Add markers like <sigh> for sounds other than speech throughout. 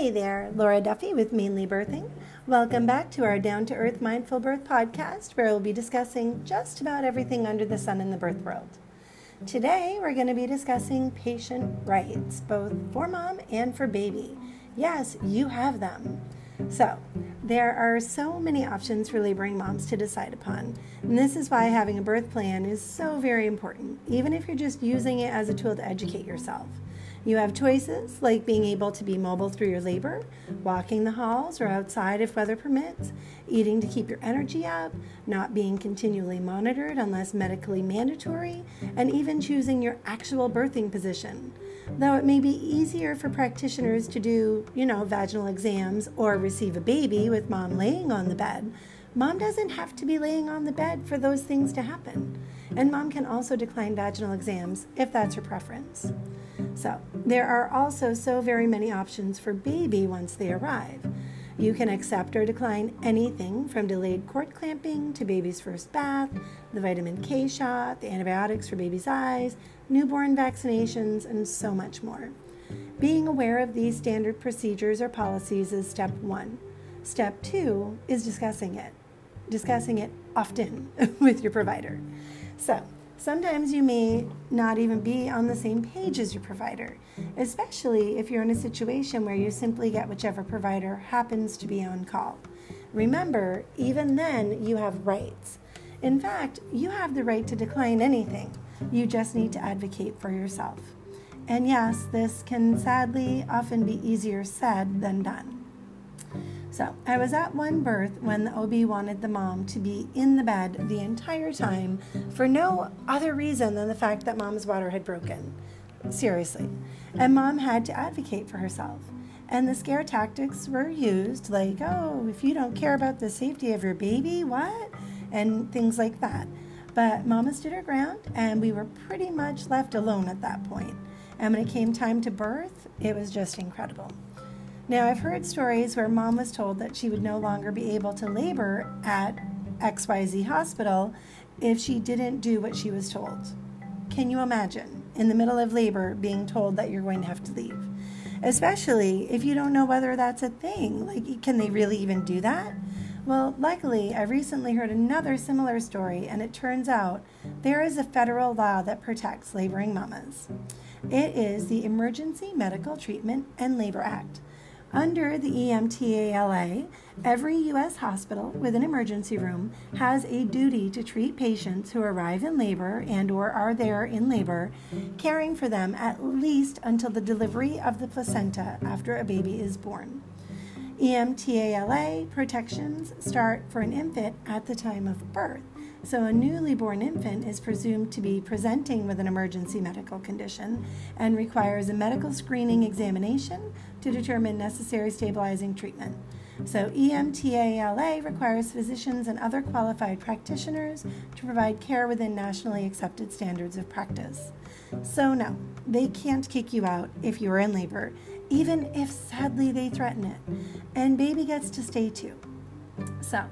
Hey there, Laura Duffy with Mainly Birthing. Welcome back to our Down to Earth Mindful Birth podcast, where we'll be discussing just about everything under the sun in the birth world. Today, we're going to be discussing patient rights, both for mom and for baby. Yes, you have them. So, there are so many options for laboring moms to decide upon, and this is why having a birth plan is so very important, even if you're just using it as a tool to educate yourself. You have choices like being able to be mobile through your labor, walking the halls or outside if weather permits, eating to keep your energy up, not being continually monitored unless medically mandatory, and even choosing your actual birthing position. Though it may be easier for practitioners to do, you know, vaginal exams or receive a baby with mom laying on the bed, mom doesn't have to be laying on the bed for those things to happen. And mom can also decline vaginal exams if that's her preference. So, there are also so very many options for baby once they arrive. You can accept or decline anything from delayed cord clamping to baby's first bath, the vitamin K shot, the antibiotics for baby's eyes, newborn vaccinations, and so much more. Being aware of these standard procedures or policies is step one. Step two is discussing it, discussing it often <laughs> with your provider. So, Sometimes you may not even be on the same page as your provider, especially if you're in a situation where you simply get whichever provider happens to be on call. Remember, even then, you have rights. In fact, you have the right to decline anything. You just need to advocate for yourself. And yes, this can sadly often be easier said than done. So I was at one birth when the OB wanted the mom to be in the bed the entire time for no other reason than the fact that mom's water had broken. Seriously. And mom had to advocate for herself. And the scare tactics were used, like, oh, if you don't care about the safety of your baby, what? And things like that. But mama stood her ground, and we were pretty much left alone at that point. And when it came time to birth, it was just incredible. Now, I've heard stories where mom was told that she would no longer be able to labor at XYZ hospital if she didn't do what she was told. Can you imagine in the middle of labor being told that you're going to have to leave? Especially if you don't know whether that's a thing. Like, can they really even do that? Well, luckily, I recently heard another similar story, and it turns out there is a federal law that protects laboring mamas. It is the Emergency Medical Treatment and Labor Act. Under the EMTALA, every U.S. hospital with an emergency room has a duty to treat patients who arrive in labor and or are there in labor, caring for them at least until the delivery of the placenta after a baby is born. EMTALA protections start for an infant at the time of birth so, a newly born infant is presumed to be presenting with an emergency medical condition and requires a medical screening examination to determine necessary stabilizing treatment. So, EMTALA requires physicians and other qualified practitioners to provide care within nationally accepted standards of practice. So, no, they can't kick you out if you are in labor, even if sadly they threaten it. And baby gets to stay too. So,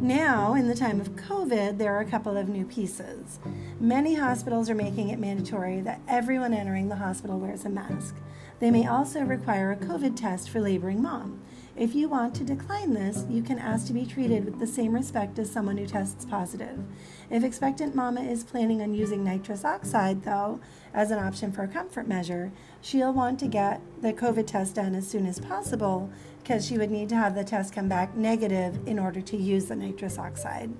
now, in the time of COVID, there are a couple of new pieces. Many hospitals are making it mandatory that everyone entering the hospital wears a mask. They may also require a COVID test for laboring mom. If you want to decline this, you can ask to be treated with the same respect as someone who tests positive. If expectant mama is planning on using nitrous oxide, though, as an option for a comfort measure, she'll want to get the COVID test done as soon as possible because she would need to have the test come back negative in order to use the nitrous oxide.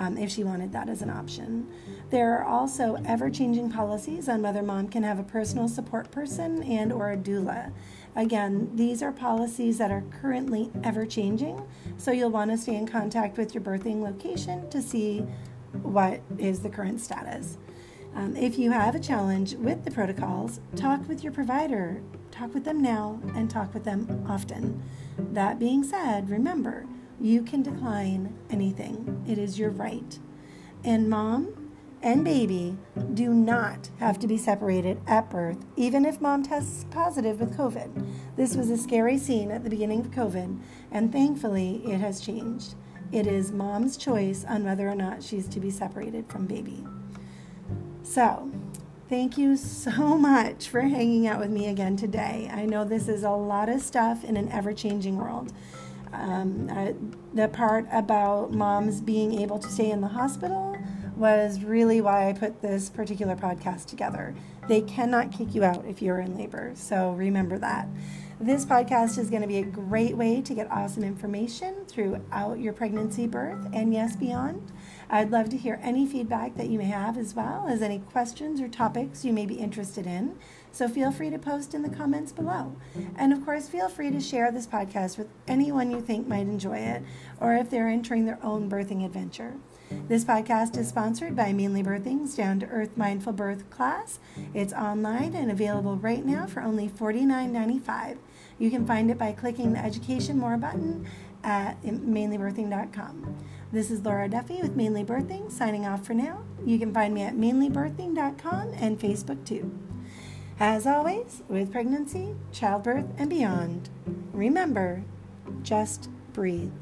Um, if she wanted that as an option. There are also ever-changing policies on whether mom can have a personal support person and or a doula. Again, these are policies that are currently ever-changing, so you'll want to stay in contact with your birthing location to see what is the current status. Um, if you have a challenge with the protocols, talk with your provider. Talk with them now and talk with them often. That being said, remember, you can decline anything, it is your right. And mom and baby do not have to be separated at birth, even if mom tests positive with COVID. This was a scary scene at the beginning of COVID, and thankfully it has changed. It is mom's choice on whether or not she's to be separated from baby. So, Thank you so <laughs> much for hanging out with me again today. I know this is a lot of stuff in an ever changing world. Um, uh, the part about moms being able to stay in the hospital was really why I put this particular podcast together. They cannot kick you out if you're in labor, so remember that. This podcast is going to be a great way to get awesome information throughout your pregnancy, birth, and yes, beyond. I'd love to hear any feedback that you may have as well as any questions or topics you may be interested in. So feel free to post in the comments below. And of course, feel free to share this podcast with anyone you think might enjoy it or if they're entering their own birthing adventure. This podcast is sponsored by Mainly Birthing's Down to Earth Mindful Birth class. It's online and available right now for only $49.95. You can find it by clicking the Education More button at mainlybirthing.com. This is Laura Duffy with Mainly Birthing signing off for now. You can find me at mainlybirthing.com and Facebook too. As always, with pregnancy, childbirth, and beyond, remember just breathe.